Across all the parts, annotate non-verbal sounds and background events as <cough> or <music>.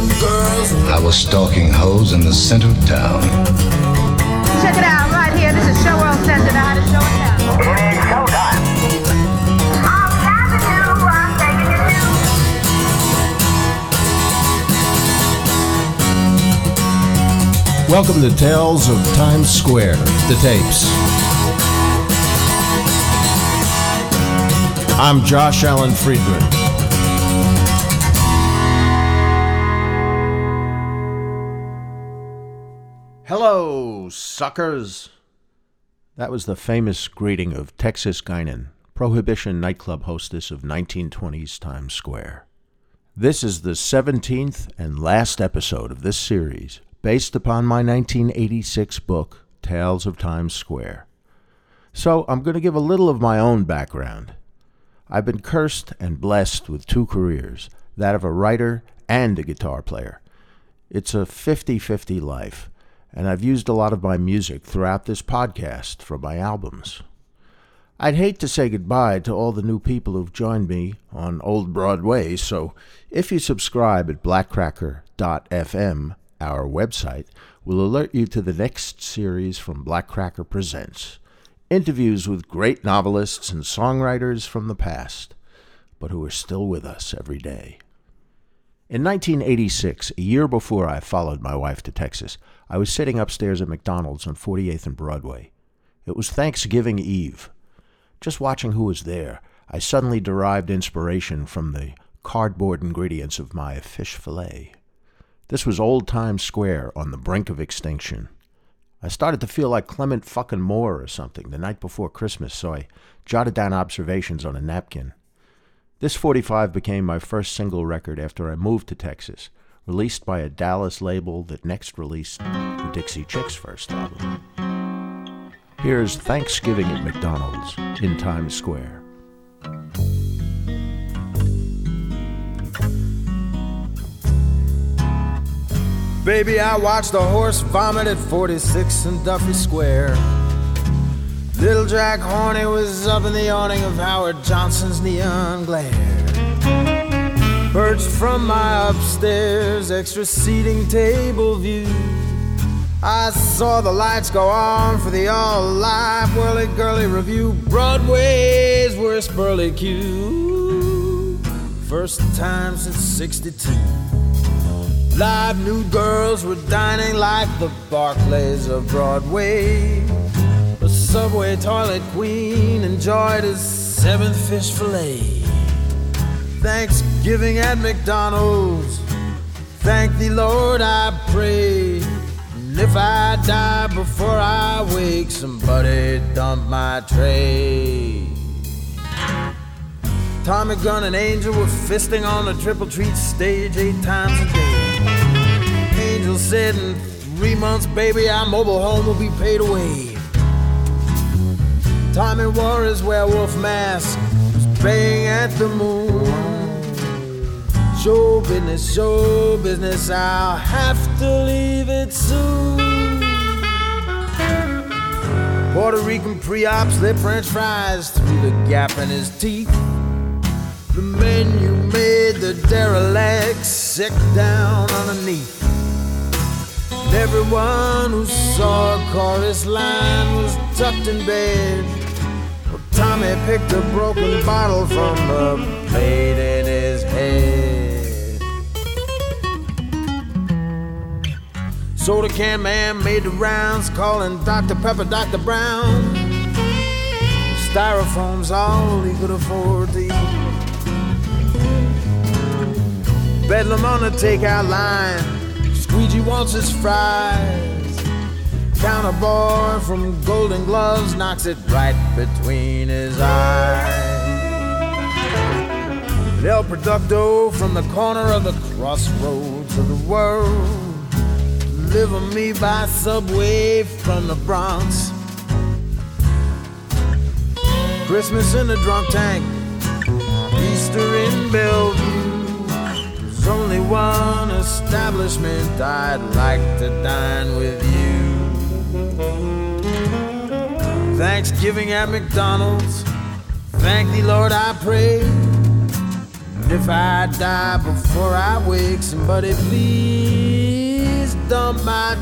new girls. I was stalking hoes in the center of town. Check it out, right here. This is Show World Center, the hottest show in town. It is showtime. Welcome to Tales of Times Square, the tapes. I'm Josh Allen Friedman. Hello, suckers. That was the famous greeting of Texas Guinan, Prohibition nightclub hostess of 1920s Times Square. This is the 17th and last episode of this series, based upon my 1986 book, Tales of Times Square. So I'm going to give a little of my own background. I've been cursed and blessed with two careers that of a writer and a guitar player. It's a 50 50 life, and I've used a lot of my music throughout this podcast for my albums. I'd hate to say goodbye to all the new people who've joined me on Old Broadway, so if you subscribe at blackcracker.fm, our website, will alert you to the next series from Blackcracker Presents interviews with great novelists and songwriters from the past, but who are still with us every day. In 1986, a year before I followed my wife to Texas, I was sitting upstairs at McDonald's on 48th and Broadway. It was Thanksgiving Eve. Just watching who was there, I suddenly derived inspiration from the cardboard ingredients of my fish fillet. This was old Times Square on the brink of extinction. I started to feel like Clement fucking Moore or something the night before Christmas, so I jotted down observations on a napkin. This 45 became my first single record after I moved to Texas, released by a Dallas label that next released the Dixie Chicks' first album. Here's Thanksgiving at McDonald's in Times Square. Baby, I watched a horse vomit at 46 and Duffy Square. Little Jack Horney was up in the awning of Howard Johnson's neon glare. Perched from my upstairs extra seating table view, I saw the lights go on for the all live whirly girly review. Broadway's worst burly cue. First time since 62. Live new girls were dining like the Barkleys of Broadway. A subway toilet queen enjoyed his seventh fish fillet. Thanksgiving at McDonald's. Thank thee, Lord, I pray. And if I die before I wake, somebody dump my tray. Tommy Gunn and Angel were fisting on the triple treat stage eight times a day. Angel said in three months, baby, our mobile home will be paid away. Tommy wore his werewolf mask, was praying at the moon. Show business, show business, I'll have to leave it soon. Puerto Rican pre-op slip French fries through the gap in his teeth. The menu made the derelict sick down underneath. And everyone who saw a chorus line was tucked in bed. Tommy picked a broken bottle from the plate in his head. Soda can man made the rounds, calling Dr. Pepper Dr. Brown. Styrofoam's all he could afford to eat. Bedlam on the takeout line. Squeegee wants his fries. Counter boy from Golden Gloves knocks it right between his eyes. El Producto from the corner of the crossroads of the world. Deliver me by subway from the Bronx. Christmas in the drunk tank. Easter in Bellevue. There's only one establishment I'd like to dine with you. Thanksgiving at McDonald's. Thank thee, Lord, I pray. And if I die before I wake, somebody please dump my.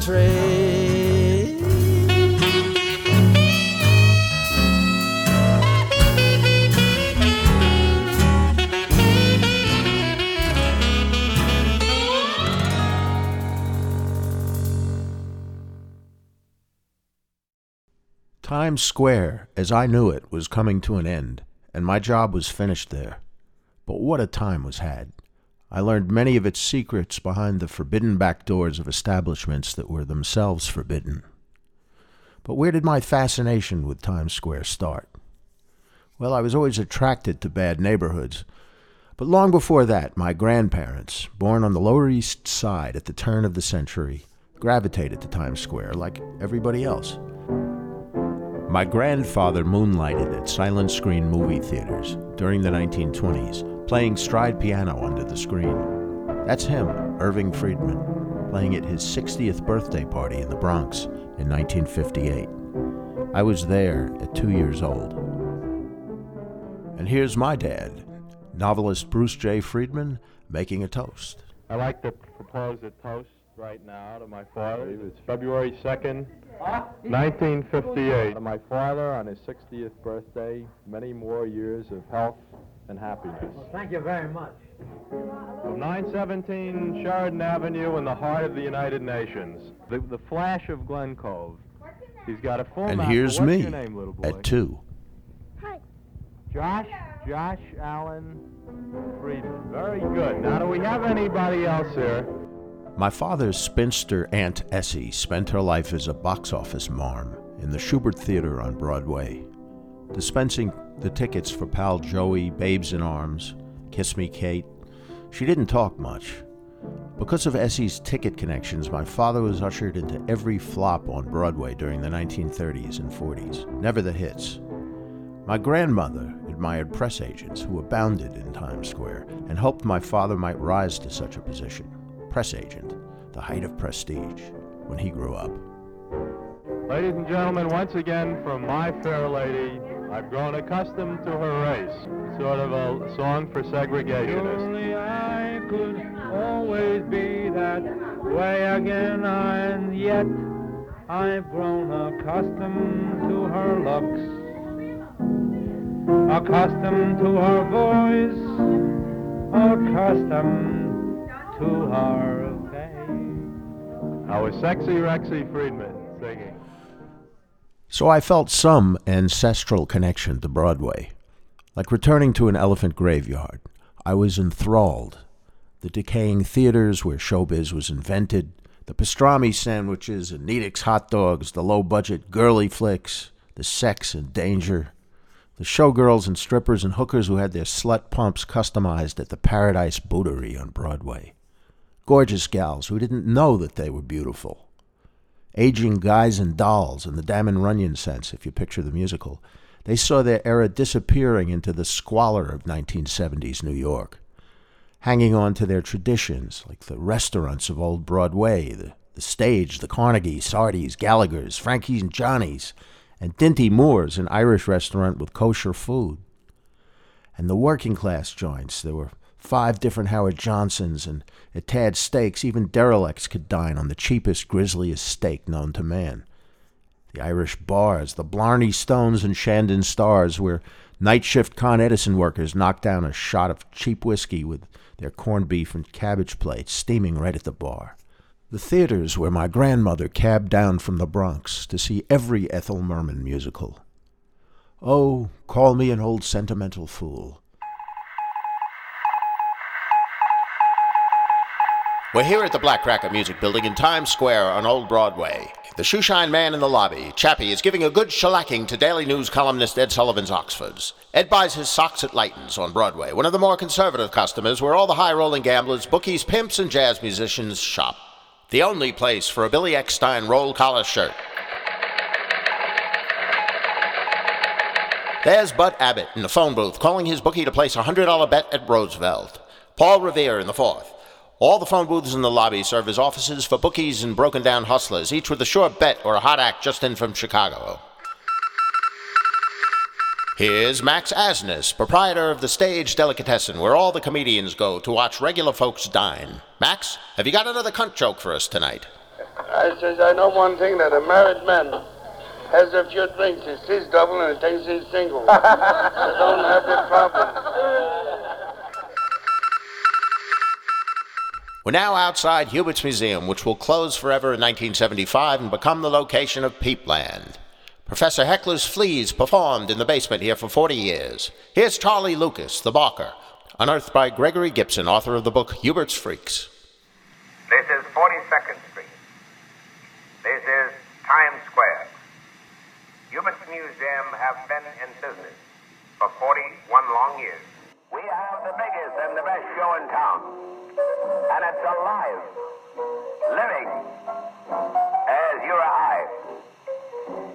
Times Square, as I knew it, was coming to an end, and my job was finished there. But what a time was had! I learned many of its secrets behind the forbidden back doors of establishments that were themselves forbidden. But where did my fascination with Times Square start? Well, I was always attracted to bad neighborhoods. But long before that, my grandparents, born on the Lower East Side at the turn of the century, gravitated to Times Square like everybody else. My grandfather moonlighted at silent screen movie theaters during the 1920s, playing stride piano under the screen. That's him, Irving Friedman, playing at his 60th birthday party in the Bronx in 1958. I was there at two years old. And here's my dad, novelist Bruce J. Friedman, making a toast. I'd like to propose a toast right now to my father. It's February 2nd, 1958. To my father on his 60th birthday, many more years of health and happiness. Thank you very much. From 917 Sheridan Avenue in the heart of the United Nations, the, the flash of Glen Cove. He's got a full And map. here's What's me your name, little boy? at two. Hi. Josh, Josh Allen Friedman. Very good. Now, do we have anybody else here? My father's spinster Aunt Essie spent her life as a box office marm in the Shubert Theater on Broadway, dispensing the tickets for Pal Joey, Babes in Arms, Kiss Me Kate. She didn't talk much. Because of Essie's ticket connections, my father was ushered into every flop on Broadway during the 1930s and 40s, never the hits. My grandmother admired press agents who abounded in Times Square and hoped my father might rise to such a position. Press agent, the height of prestige, when he grew up. Ladies and gentlemen, once again from My Fair Lady, I've grown accustomed to her race. Sort of a song for segregationists. Only I could always be that way again, and yet I've grown accustomed to her looks, accustomed to her voice, accustomed to her face. I was Sexy Rexy Friedman. So I felt some ancestral connection to Broadway. Like returning to an elephant graveyard, I was enthralled. The decaying theaters where showbiz was invented, the pastrami sandwiches and Nedick's hot dogs, the low budget girly flicks, the sex and danger, the showgirls and strippers and hookers who had their slut pumps customized at the Paradise Bootery on Broadway. Gorgeous gals who didn't know that they were beautiful aging guys and dolls in the Damon Runyon sense, if you picture the musical. They saw their era disappearing into the squalor of 1970s New York, hanging on to their traditions, like the restaurants of old Broadway, the, the stage, the Carnegie, Sardi's, Gallagher's, Frankie's and Johnny's, and Dinty Moore's, an Irish restaurant with kosher food. And the working class joints, there were five different Howard Johnsons, and at Tad Steaks, even derelicts could dine on the cheapest, grisliest steak known to man. The Irish bars, the Blarney Stones and Shandon Stars, where night shift Con Edison workers knocked down a shot of cheap whiskey with their corned beef and cabbage plates steaming right at the bar. The theaters where my grandmother cabbed down from the Bronx to see every Ethel Merman musical. Oh, call me an old sentimental fool. We're here at the Black Cracker Music Building in Times Square on Old Broadway. The shoeshine man in the lobby, Chappie, is giving a good shellacking to Daily News columnist Ed Sullivan's Oxfords. Ed buys his socks at Leighton's on Broadway, one of the more conservative customers where all the high rolling gamblers, bookies, pimps, and jazz musicians shop. The only place for a Billy Eckstine roll collar shirt. There's Bud Abbott in the phone booth calling his bookie to place a $100 bet at Roosevelt. Paul Revere in the fourth. All the phone booths in the lobby serve as offices for bookies and broken down hustlers, each with a sure bet or a hot act just in from Chicago. Here's Max Asnas, proprietor of the Stage Delicatessen, where all the comedians go to watch regular folks dine. Max, have you got another cunt joke for us tonight? I says, I know one thing that a married man has a few drinks. It sees double and it thinks he's single. <laughs> I don't have the problem. We're now outside Hubert's Museum, which will close forever in 1975 and become the location of Peepland. Professor Heckler's Fleas performed in the basement here for 40 years. Here's Charlie Lucas, the Barker, unearthed by Gregory Gibson, author of the book Hubert's Freaks. This is 42nd Street. This is Times Square. Hubert's Museum have been in business for 41 long years. We have the biggest and the best show in town. And it's alive, living, as you or I.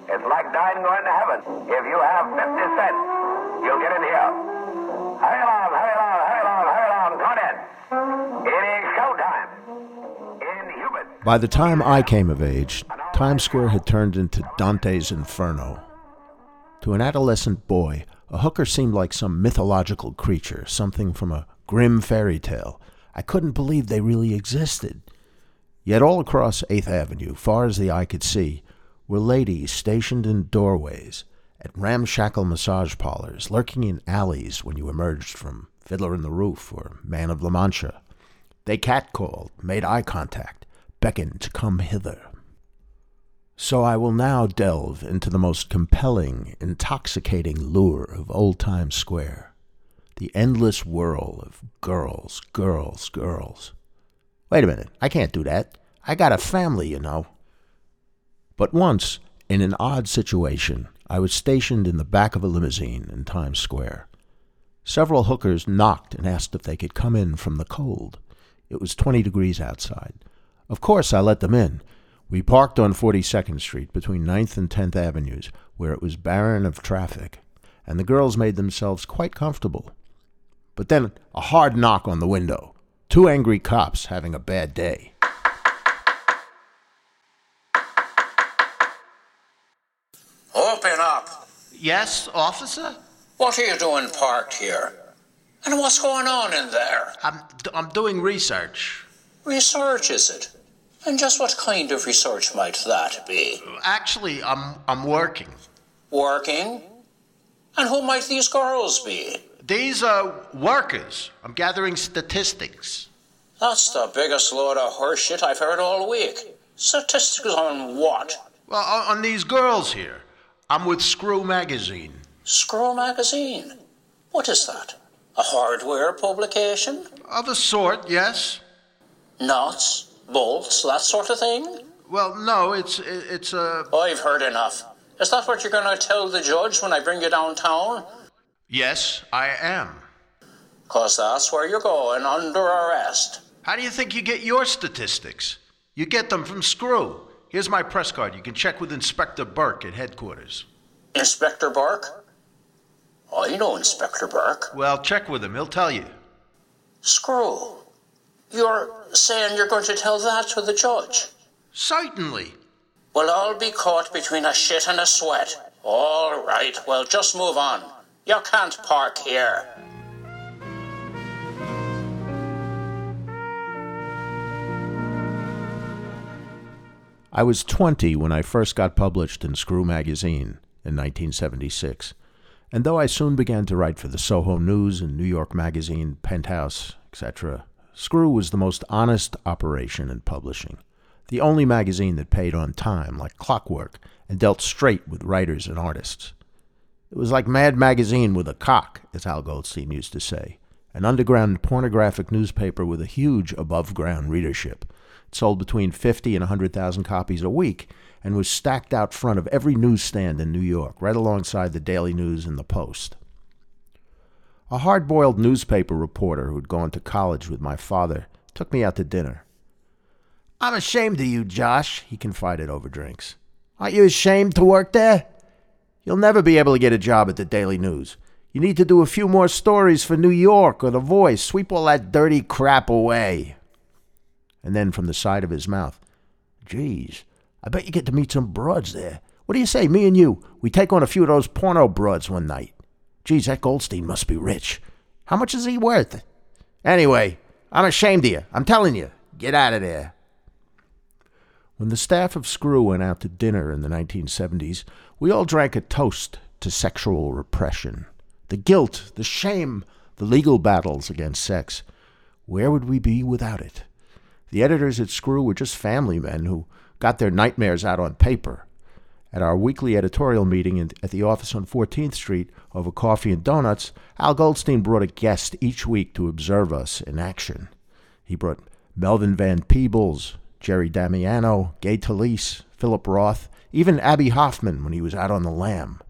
It's like dying going to heaven. If you have 50 cents, you'll get in here. Hurry along, hurry along, hurry along, hurry along. Come in. It is showtime By the time I came of age, Times Square had turned into Dante's Inferno. To an adolescent boy, a hooker seemed like some mythological creature, something from a grim fairy tale. I couldn't believe they really existed. Yet all across 8th Avenue, far as the eye could see, were ladies stationed in doorways, at ramshackle massage parlors, lurking in alleys when you emerged from Fiddler in the Roof or Man of La Mancha. They catcalled, made eye contact, beckoned to come hither. So I will now delve into the most compelling, intoxicating lure of Old Time Square the endless whirl of girls, girls, girls. Wait a minute, I can't do that. I got a family, you know. But once, in an odd situation, I was stationed in the back of a limousine in Times Square. Several hookers knocked and asked if they could come in from the cold. It was 20 degrees outside. Of course, I let them in. We parked on 42nd Street between 9th and 10th Avenues, where it was barren of traffic, and the girls made themselves quite comfortable. But then a hard knock on the window. Two angry cops having a bad day. Open up. Yes, officer? What are you doing parked here? And what's going on in there? I'm, I'm doing research. Research, is it? And just what kind of research might that be? Actually, I'm, I'm working. Working? And who might these girls be? These are workers. I'm gathering statistics. That's the biggest load of horseshit I've heard all week. Statistics on what? Well, on, on these girls here. I'm with Screw Magazine. Screw Magazine? What is that? A hardware publication? Of a sort, yes. Nuts, bolts, that sort of thing? Well, no, it's it's a. I've heard enough. Is that what you're going to tell the judge when I bring you downtown? Yes, I am. Cause that's where you're going, under arrest. How do you think you get your statistics? You get them from Screw. Here's my press card. You can check with Inspector Burke at headquarters. Inspector Burke? Oh, I know Inspector Burke. Well, check with him. He'll tell you. Screw. You're saying you're going to tell that to the judge? Certainly. We'll all be caught between a shit and a sweat. All right, well, just move on. You can't park here. I was 20 when I first got published in Screw magazine in 1976, and though I soon began to write for the Soho News and New York Magazine, Penthouse, etc., Screw was the most honest operation in publishing, the only magazine that paid on time like clockwork and dealt straight with writers and artists. It was like Mad Magazine with a cock, as Al Goldstein used to say, an underground pornographic newspaper with a huge above ground readership. It sold between 50 and 100,000 copies a week and was stacked out front of every newsstand in New York, right alongside the Daily News and the Post. A hard boiled newspaper reporter who'd gone to college with my father took me out to dinner. I'm ashamed of you, Josh, he confided over drinks. Aren't you ashamed to work there? You'll never be able to get a job at the Daily News. You need to do a few more stories for New York or The Voice. Sweep all that dirty crap away. And then from the side of his mouth, Geez, I bet you get to meet some broads there. What do you say, me and you? We take on a few of those porno broads one night. Geez, that Goldstein must be rich. How much is he worth? Anyway, I'm ashamed of you. I'm telling you. Get out of there. When the staff of Screw went out to dinner in the 1970s, we all drank a toast to sexual repression. The guilt, the shame, the legal battles against sex. Where would we be without it? The editors at Screw were just family men who got their nightmares out on paper. At our weekly editorial meeting at the office on 14th Street over coffee and donuts, Al Goldstein brought a guest each week to observe us in action. He brought Melvin Van Peebles, Jerry Damiano, Gay Talese, Philip Roth, even Abbie Hoffman when he was out on the lam.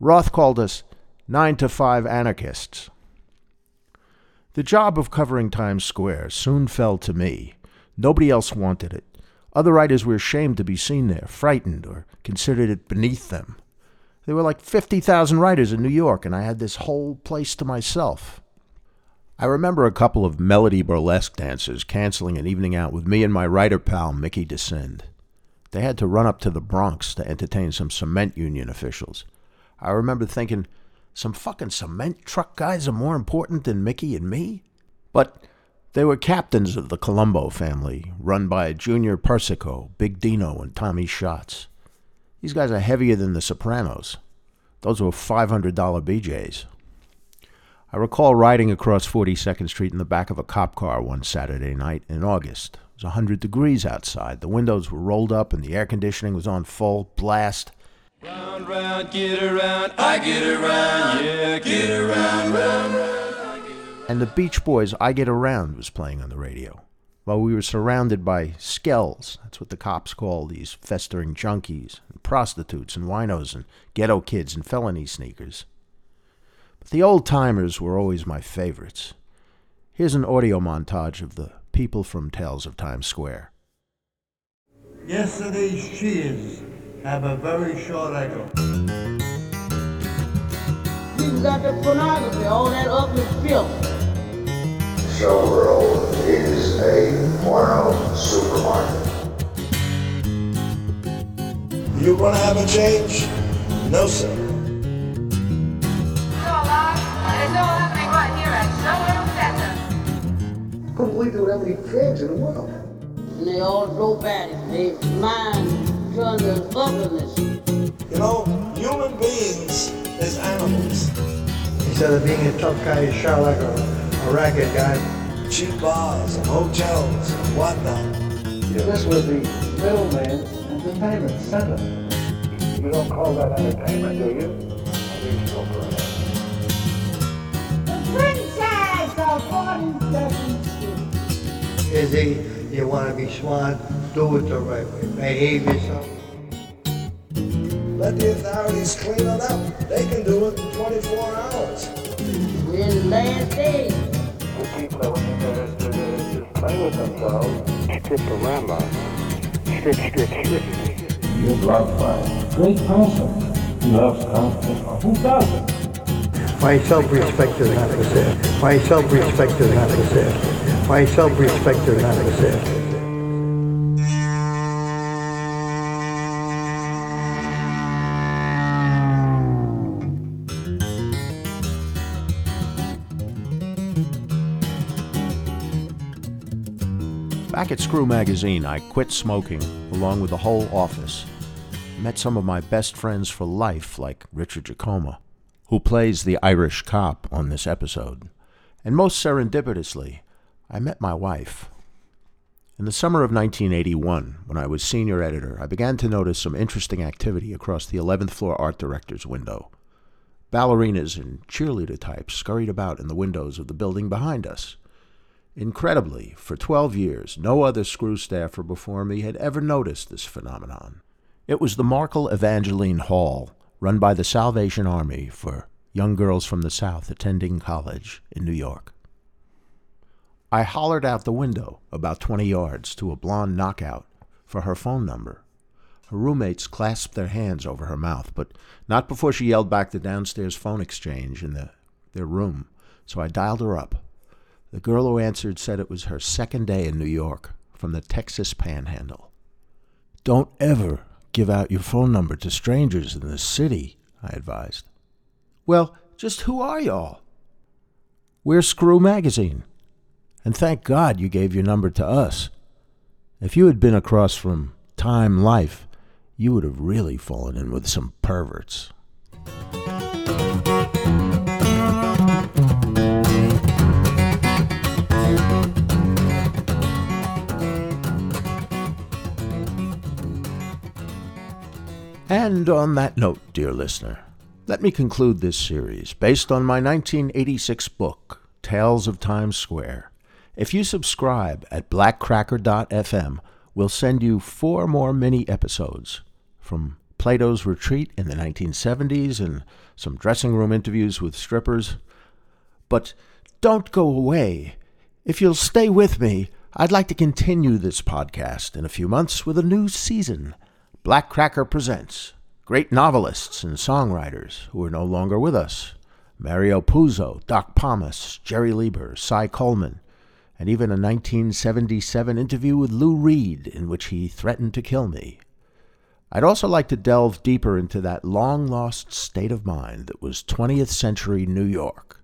Roth called us nine to five anarchists. The job of covering Times Square soon fell to me. Nobody else wanted it. Other writers were ashamed to be seen there, frightened, or considered it beneath them. There were like 50,000 writers in New York, and I had this whole place to myself. I remember a couple of melody burlesque dancers canceling an evening out with me and my writer pal, Mickey Descend. They had to run up to the Bronx to entertain some cement union officials. I remember thinking, some fucking cement truck guys are more important than Mickey and me? But they were captains of the Colombo family, run by Junior Persico, Big Dino, and Tommy Schatz. These guys are heavier than the Sopranos. Those were $500 BJs. I recall riding across 42nd Street in the back of a cop car one Saturday night in August. It was 100 degrees outside. The windows were rolled up and the air conditioning was on full blast. Round, round, get around, I get around, yeah, get around, round, round and the Beach Boys' I Get Around was playing on the radio. While we were surrounded by skells, that's what the cops call these festering junkies, and prostitutes, and winos, and ghetto kids, and felony sneakers. But the old timers were always my favorites. Here's an audio montage of the people from Tales of Times Square. Yesterday's cheers have a very short echo. You got the pornography, all that ugly filth. Showworld is a porno supermarket. You gonna have a change? No, sir. Couldn't believe there were that many pigs in the world. And they all drove at it. They mind turned to ugliness. You know, human beings is animals. Instead of being a tough guy, you shot like a a racket guy. Cheap bars and hotels and whatnot. Yeah. This was the middleman entertainment center. You don't call that entertainment, do you? Izzy, you want to be smart, do it the right way. Behave yourself. Let the authorities clean it up. They can do it in 24 hours. We're in the last days people that went in there to, to, to play with themselves. Strip around Strip, strip, strip. You're blood uh, fire. Great person. You have confidence. Who doesn't? My self-respect is not for sale. My self-respect is not for sale. My self-respect is not for sale. Back at Screw Magazine, I quit smoking along with the whole office. Met some of my best friends for life, like Richard Jaccoma, who plays the Irish cop on this episode. And most serendipitously, I met my wife. In the summer of 1981, when I was senior editor, I began to notice some interesting activity across the 11th floor art director's window. Ballerinas and cheerleader types scurried about in the windows of the building behind us. Incredibly, for 12 years, no other screw staffer before me had ever noticed this phenomenon. It was the Markle Evangeline Hall, run by the Salvation Army for young girls from the South attending college in New York. I hollered out the window, about 20 yards, to a blonde knockout for her phone number. Her roommates clasped their hands over her mouth, but not before she yelled back the downstairs phone exchange in the, their room, so I dialed her up. The girl who answered said it was her second day in New York from the Texas panhandle. Don't ever give out your phone number to strangers in the city, I advised. Well, Just who are y'all? We're Screw Magazine. And thank God you gave your number to us. If you had been across from Time Life, you would have really fallen in with some perverts. And on that note, dear listener, let me conclude this series based on my 1986 book, Tales of Times Square. If you subscribe at blackcracker.fm, we'll send you four more mini episodes from Plato's Retreat in the 1970s and some dressing room interviews with strippers. But don't go away. If you'll stay with me, I'd like to continue this podcast in a few months with a new season. Black Cracker presents great novelists and songwriters who are no longer with us Mario Puzo, Doc Pomus, Jerry Leiber, Cy Coleman, and even a 1977 interview with Lou Reed in which he threatened to kill me. I'd also like to delve deeper into that long lost state of mind that was 20th century New York.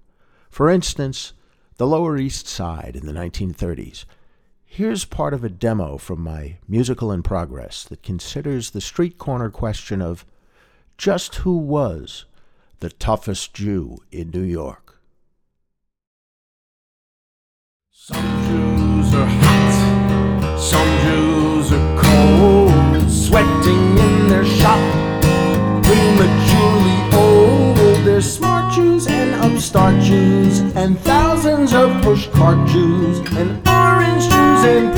For instance, the Lower East Side in the 1930s Here's part of a demo from my musical in progress that considers the street corner question of just who was the toughest Jew in New York. Some Jews are hot, some Jews are cold, sweating in their shop, prematurely old. There's smart Jews and upstart Jews, and thousands of pushcart Jews, and orange and.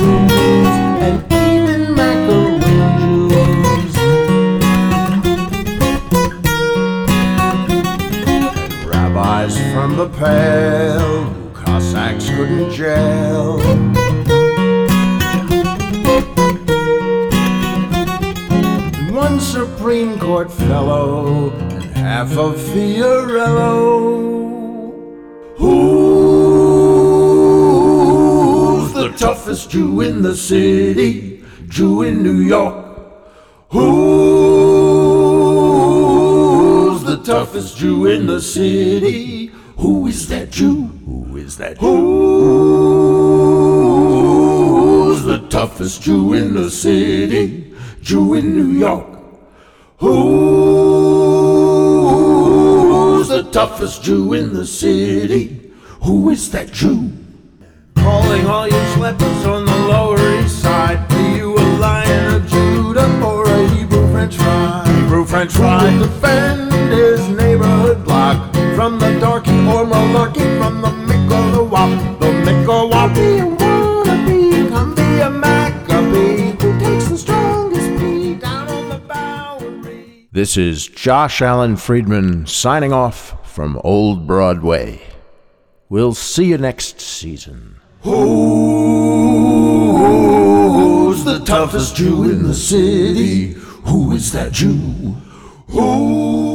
And rabbis from the pale, who Cossacks couldn't jail. And One Supreme Court fellow, and half of Fiorello. The toughest Jew in the city? Jew in New York. Who's the toughest Jew in the city? Who is that Jew? Who is that Jew? Who's the toughest Jew in the city? Jew in New York. Who's the toughest Jew in the city? Who is that Jew? Calling all you schleppers on the Lower East Side. Are you a lion of Judah or a Hebrew French fry? Hebrew French fry. Who will defend his neighborhood block from the darky or malarkey from the mick or the wop? The mick or wop. Be a wannabe, come be a Maccabee. Who takes the strongest pee down on the Bowery? This is Josh Allen Friedman signing off from Old Broadway. We'll see you next season. Who's the toughest Jew in the city? Who is that Jew? Who